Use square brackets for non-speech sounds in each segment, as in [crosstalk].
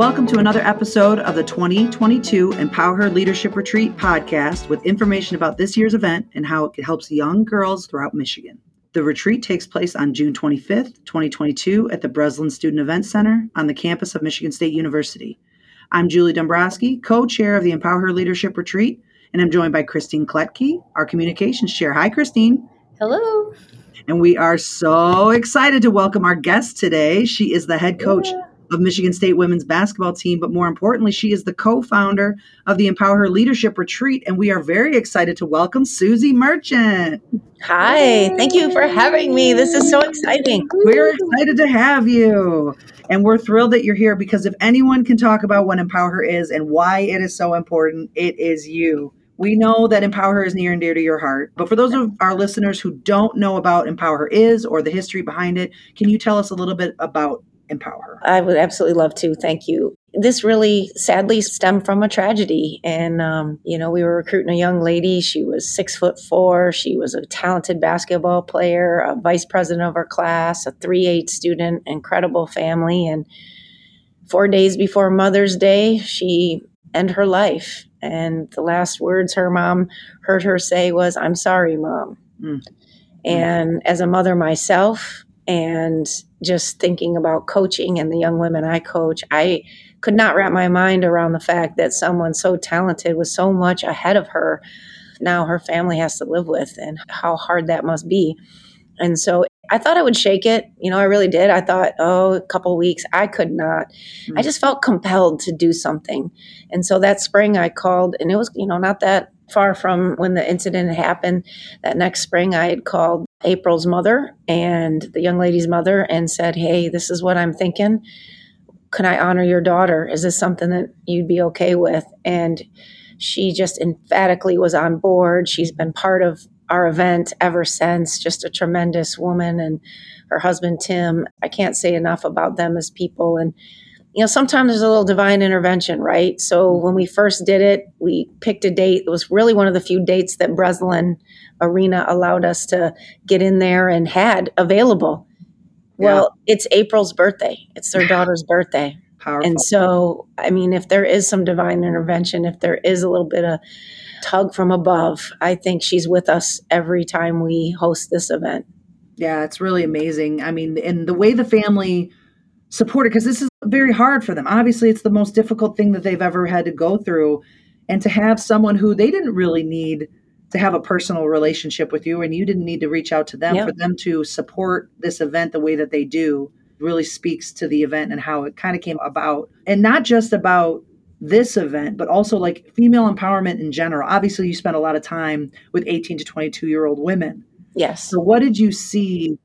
Welcome to another episode of the 2022 Empower Her Leadership Retreat podcast with information about this year's event and how it helps young girls throughout Michigan. The retreat takes place on June 25th, 2022, at the Breslin Student Event Center on the campus of Michigan State University. I'm Julie Dombrowski, co chair of the Empower Her Leadership Retreat, and I'm joined by Christine Kletke, our communications chair. Hi, Christine. Hello. And we are so excited to welcome our guest today. She is the head coach yeah. Of Michigan State women's basketball team, but more importantly, she is the co-founder of the Empower Her Leadership Retreat, and we are very excited to welcome Suzy Merchant. Hi, thank you for having me. This is so exciting. We're excited to have you. And we're thrilled that you're here because if anyone can talk about what Empower Her is and why it is so important, it is you. We know that Empower Her is near and dear to your heart. But for those of our listeners who don't know about Empower Her is or the history behind it, can you tell us a little bit about Empower Her? I would absolutely love to. Thank you. This really sadly stemmed from a tragedy. And, um, you know, we were recruiting a young lady. She was six foot four. She was a talented basketball player, a vice president of her class, a 3 8 student, incredible family. And four days before Mother's Day, she ended her life. And the last words her mom heard her say was, I'm sorry, mom. Mm. And as a mother myself, and just thinking about coaching and the young women I coach, I could not wrap my mind around the fact that someone so talented was so much ahead of her now her family has to live with and how hard that must be. And so I thought I would shake it. You know, I really did. I thought, oh, a couple weeks. I could not. Mm-hmm. I just felt compelled to do something. And so that spring I called, and it was, you know, not that far from when the incident happened. That next spring I had called April's mother and the young lady's mother and said, hey, this is what I'm thinking. Can I honor your daughter? Is this something that you'd be okay with? And she just emphatically was on board. She's been part of our event ever since. Just a tremendous woman and her husband, Tim. I can't say enough about them as people. And, you know, sometimes there's a little divine intervention, right? So mm-hmm. when we first did it, we picked a date. It was really one of the few dates that Breslin Arena allowed us to get in there and had available. Well, it's April's birthday. It's their [laughs] daughter's birthday. Powerful. And so, I mean, if there is some divine intervention, if there is a little bit of tug from above. I think she's with us every time we host this event. Yeah, it's really amazing. I mean, and the way the family supported, because this is very hard for them. Obviously, it's the most difficult thing that they've ever had to go through. And to have someone who they didn't really need to have a personal relationship with you and you didn't need to reach out to them for them to support this event the way that they do really speaks to the event and how it kind of came about. And not just about this event, but also like female empowerment in general. Obviously, you spent a lot of time with 18 to 22 year old women. Yes. So, what did you see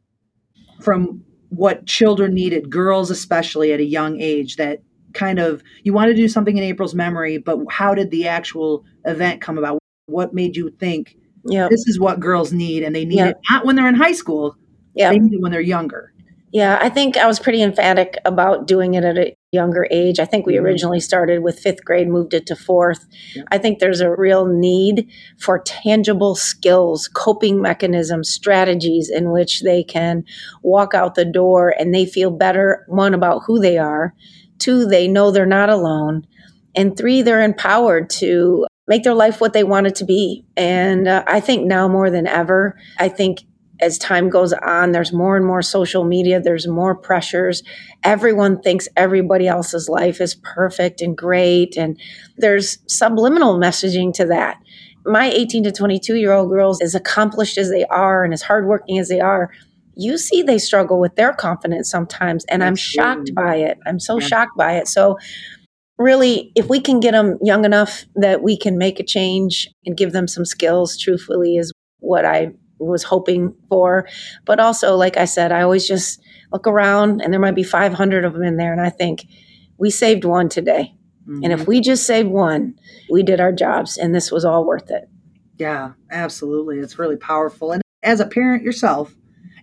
from what children needed, girls especially at a young age, that kind of you want to do something in April's memory, but how did the actual event come about? What made you think yep. this is what girls need and they need yep. it not when they're in high school, yep. they need it when they're younger? Yeah, I think I was pretty emphatic about doing it at a younger age. I think we mm-hmm. originally started with fifth grade, moved it to fourth. Yeah. I think there's a real need for tangible skills, coping mechanisms, strategies in which they can walk out the door and they feel better, one, about who they are, two, they know they're not alone, and three, they're empowered to make their life what they want it to be. And uh, I think now more than ever, I think as time goes on, there's more and more social media, there's more pressures. Everyone thinks everybody else's life is perfect and great, and there's subliminal messaging to that. My 18 to 22 year old girls, as accomplished as they are and as hardworking as they are, you see they struggle with their confidence sometimes, and I'm shocked by it. I'm so shocked by it. So, really, if we can get them young enough that we can make a change and give them some skills, truthfully, is what I was hoping for. But also, like I said, I always just look around and there might be 500 of them in there. And I think we saved one today. Mm-hmm. And if mm-hmm. we just saved one, we did our jobs and this was all worth it. Yeah, absolutely. It's really powerful. And as a parent yourself,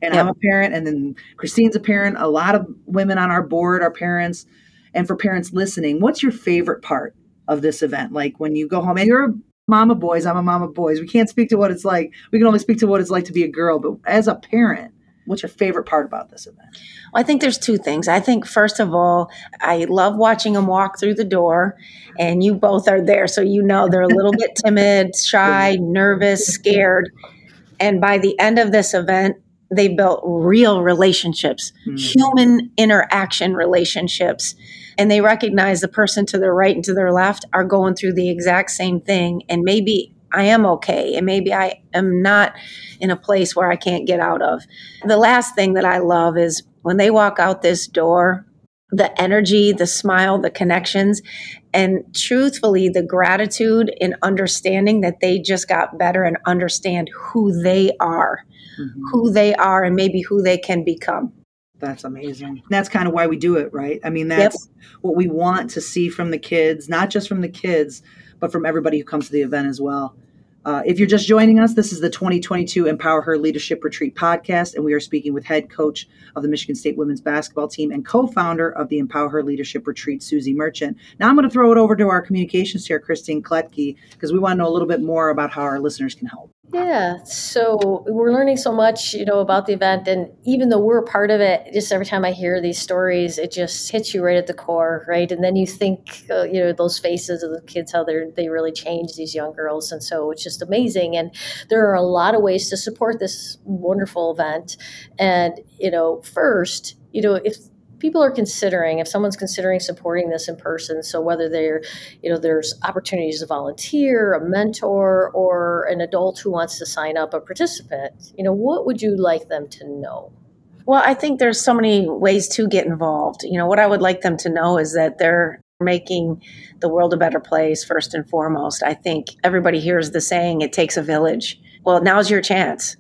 and yep. I'm a parent, and then Christine's a parent, a lot of women on our board are parents. And for parents listening, what's your favorite part of this event? Like when you go home and you're mama boys. I'm a mama boys. We can't speak to what it's like. We can only speak to what it's like to be a girl. But as a parent, What's your favorite part about this event? Well, I think there's two things. I think, first of all, I love watching them walk through the door, and you both are there, so you know they're a little bit [laughs] timid, shy, nervous, scared. And by the end of this event, they built real relationships, mm-hmm. human interaction relationships. And they recognize the person to their right and to their left are going through the exact same thing. And maybe I am okay. And maybe I am not in a place where I can't get out of. The last thing that I love is when they walk out this door, the energy, the smile, the connections, and truthfully, the gratitude and understanding that they just got better and understand who they are, mm-hmm. who they are, and maybe who they can become. That's amazing. That's kind of why we do it, right? I mean, that's yep. what we want to see from the kids, not just from the kids, but from everybody who comes to the event as well. Uh, if you're just joining us, this is the 2022 Empower Her Leadership Retreat podcast, and we are speaking with head coach of the Michigan State women's basketball team and co founder of the Empower Her Leadership Retreat, Suzy Merchant. Now I'm going to throw it over to our communications chair, Christine Kletke, because we want to know a little bit more about how our listeners can help. Yeah, so we're learning so much, you know, about the event, and even though we're a part of it, just every time I hear these stories, it just hits you right at the core, right? And then you think, uh, you know, those faces of the kids, how they they really change these young girls, and so it's just amazing. And there are a lot of ways to support this wonderful event, and you know, first, you know, if people are considering if someone's considering supporting this in person so whether they're you know there's opportunities to volunteer a mentor or an adult who wants to sign up a participant you know what would you like them to know? Well i think there's so many ways to get involved. You know what i would like them to know is that they're making the world a better place first and foremost. I think everybody hears the saying it takes a village. Well now's your chance.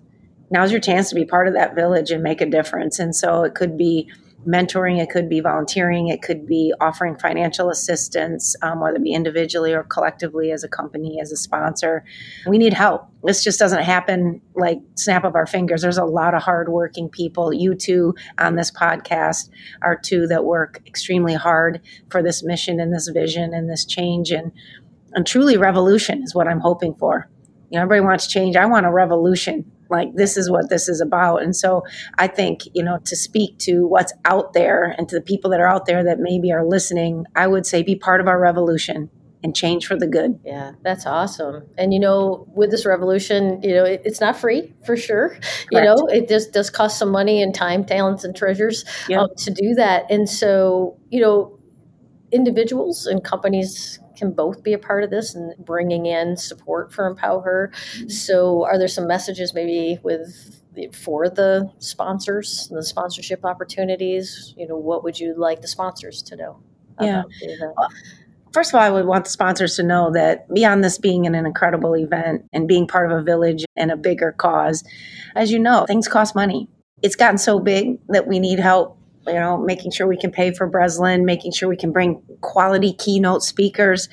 Now's your chance to be part of that village and make a difference. And so it could be mentoring, it could be volunteering, it could be offering financial assistance, um, whether it be individually or collectively as a company, as a sponsor. We need help. This just doesn't happen like snap of our fingers. There's a lot of hardworking people. You two on this podcast are two that work extremely hard for this mission and this vision and this change and and truly revolution is what I'm hoping for. You know, everybody wants change. I want a revolution like this is what this is about and so i think you know to speak to what's out there and to the people that are out there that maybe are listening i would say be part of our revolution and change for the good. Yeah, that's awesome. And you know, with this revolution, you know, it, it's not free for sure. Correct. You know, it just does cost some money and time, talents, and treasures yep. um, to do that. And so, you know, individuals and companies can both be a part of this and bringing in support for Empower Her. Mm-hmm. So, are there some messages maybe with for the sponsors, the sponsorship opportunities? You know, what would you like the sponsors to know? Yeah. First of all, I would want the sponsors to know that beyond this being an incredible event and being part of a village and a bigger cause, as you know, things cost money. It's gotten so big that we need help you know, making sure we can pay for Breslin, making sure we can bring quality keynote speakers.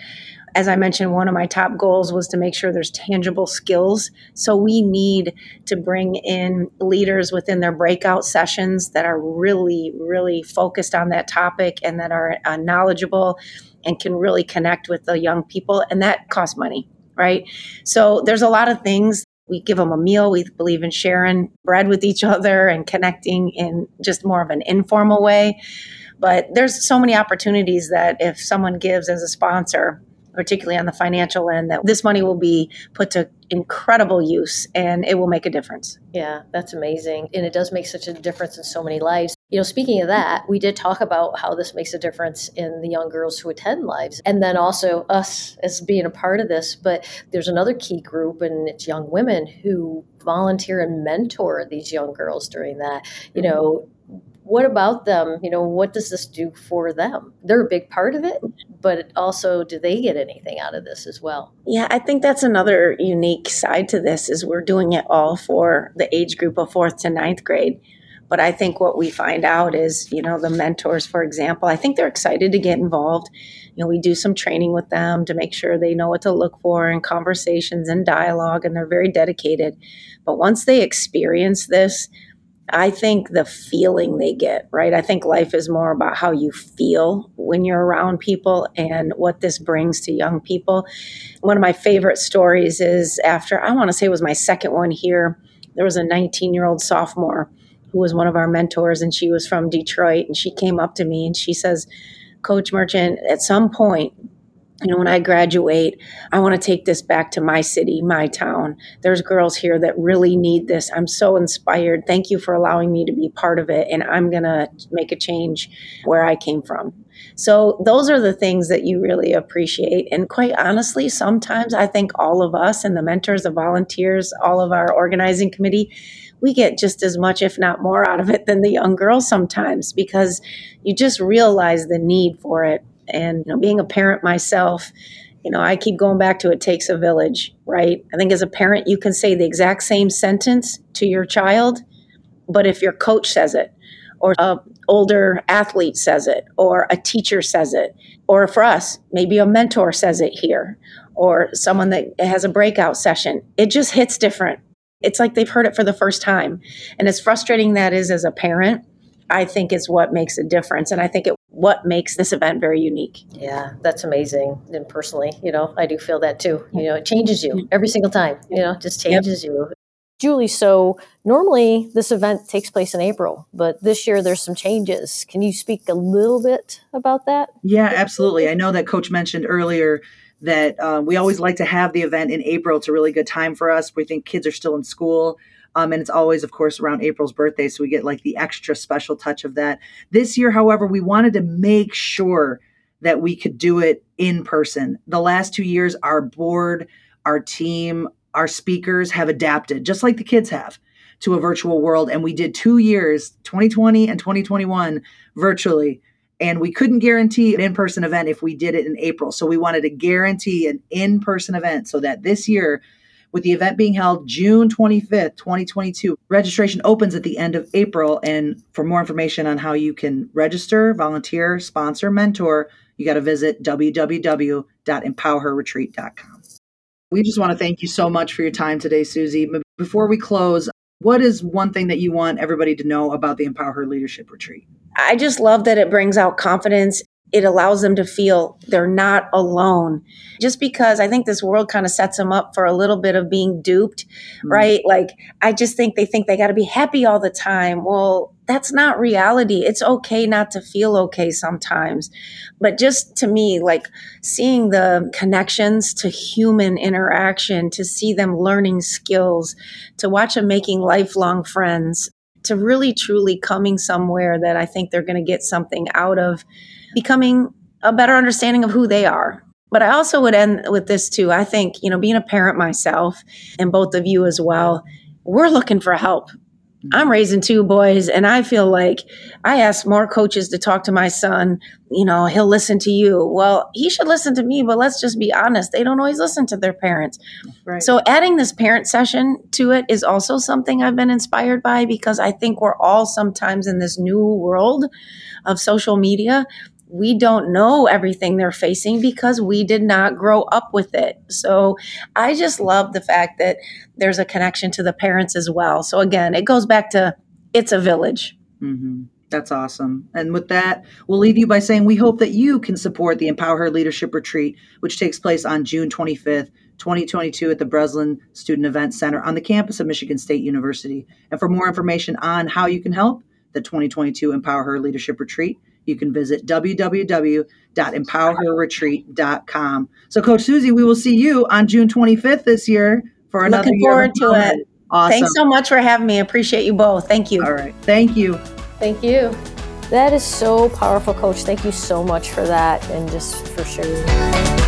As I mentioned, one of my top goals was to make sure there's tangible skills. So we need to bring in leaders within their breakout sessions that are really, really focused on that topic and that are uh, knowledgeable and can really connect with the young people. And that costs money right? So there's a lot of things we give them a meal. We believe in sharing bread with each other and connecting in just more of an informal way. But there's so many opportunities that if someone gives as a sponsor, particularly on the financial end, that this money will be put to incredible use and it will make a difference. Yeah, that's amazing. And it does make such a difference in so many lives. You know, speaking of that, we did talk about how this makes a difference in the young girls who attend lives, and then also us as being a part of this. But there's another key group, and it's young women who volunteer and mentor these young girls during that. You mm-hmm. know, what about them? You know, what does this do for them? They're a big part of it, but also do they get anything out of this as well? Yeah, I think that's another unique side to this is we're doing it all for the age group of 4th to ninth grade but I think what we find out is, you know, the mentors, for example, I think they're excited to get involved. You know, we do some training with them to make sure they know what to look for in conversations and dialogue, and they're very dedicated. But once they experience this, I think the feeling they get, right? I think life is more about how you feel when you're around people and what this brings to young people. One of my favorite stories is after, I want to say it was my second one here, there was a 19 year old sophomore who was one of our mentors, and she was from Detroit. And she came up to me and she says, Coach Merchant, at some point, you know, when I graduate, I want to take this back to my city, my town. There's girls here that really need this. I'm so inspired. Thank you for allowing me to be part of it. And I'm going to make a change where I came from. So, those are the things that you really appreciate. And quite honestly, sometimes I think all of us and the mentors, the volunteers, all of our organizing committee, we get just as much, if not more, out of it than the young girls sometimes because you just realize the need for it and you know, being a parent myself, you know, I keep going back to it takes a village, right? I think as a parent, you can say the exact same sentence to your child, but if your coach says it, or a older athlete says it, or a teacher says it, or for us, maybe a mentor says it here, or someone that has a breakout session, it just hits different. It's like they've heard it for the first time. And as frustrating that is as a parent, I think is what makes a difference. And I think it what makes this event very unique. Yeah, that's amazing. And personally, you know, I do feel that too. You know, it changes you every single time, you know, just changes yep. you. Julie, so normally this event takes place in April, but this year there's some changes. Can you speak a little bit about that? Yeah, absolutely. I know that Coach mentioned earlier that uh, we always like to have the event in April. It's a really good time for us. We think kids are still in school. Um, and it's always, of course, around April's birthday. So we get like the extra special touch of that. This year, however, we wanted to make sure that we could do it in person. The last two years, our board, our team, our speakers have adapted, just like the kids have, to a virtual world. And we did two years, 2020 and 2021, virtually. And we couldn't guarantee an in person event if we did it in April. So we wanted to guarantee an in person event so that this year with the event being held June 25th, 2022. Registration opens at the end of April. And for more information on how you can register, volunteer, sponsor, mentor, you got to visit www.empowerretreat.com. We just want to thank you so much for your time today, Suzy. Before we close, what is one thing that you want everybody to know about the Empower Her Leadership Retreat? I just love that it brings out confidence it allows them to feel they're not alone. Just because I think this world kind of sets them up for a little bit of being duped, mm-hmm. right? Like, I just think they think they got to be happy all the time. Well, that's not reality. It's okay not to feel okay sometimes. But just to me, like seeing the connections to human interaction, to see them learning skills, to watch them making lifelong friends, to really truly coming somewhere that I think they're going to get something out of becoming a better understanding of who they are. But I also would end with this too. I think, you know, being a parent myself and both of you as well, we're looking for help. I'm raising two boys, and I feel like I ask more coaches to talk to my son. You know, he'll listen to you. Well, he should listen to me, but let's just be honest. They don't always listen to their parents. Right. So, adding this parent session to it is also something I've been inspired by because I think we're all sometimes in this new world of social media we don't know everything they're facing because we did not grow up with it. So I just love the fact that there's a connection to the parents as well. So again, it goes back to it's a village. Mm-hmm. That's awesome. And with that, we'll leave you by saying we hope that you can support the Empower Her Leadership Retreat, which takes place on June 25th, 2022 at the Breslin Student Event Center on the campus of Michigan State University. And for more information on how you can help the 2022 Empower Her Leadership Retreat, you can visit www.empowerherretreat.com. So, Coach Suzy, we will see you on June 25th this year for another Looking year. forward to it. Awesome. Thanks so much for having me. Appreciate you both. Thank you. All right. Thank you. Thank you. That is so powerful, Coach. Thank you so much for that and just for sharing.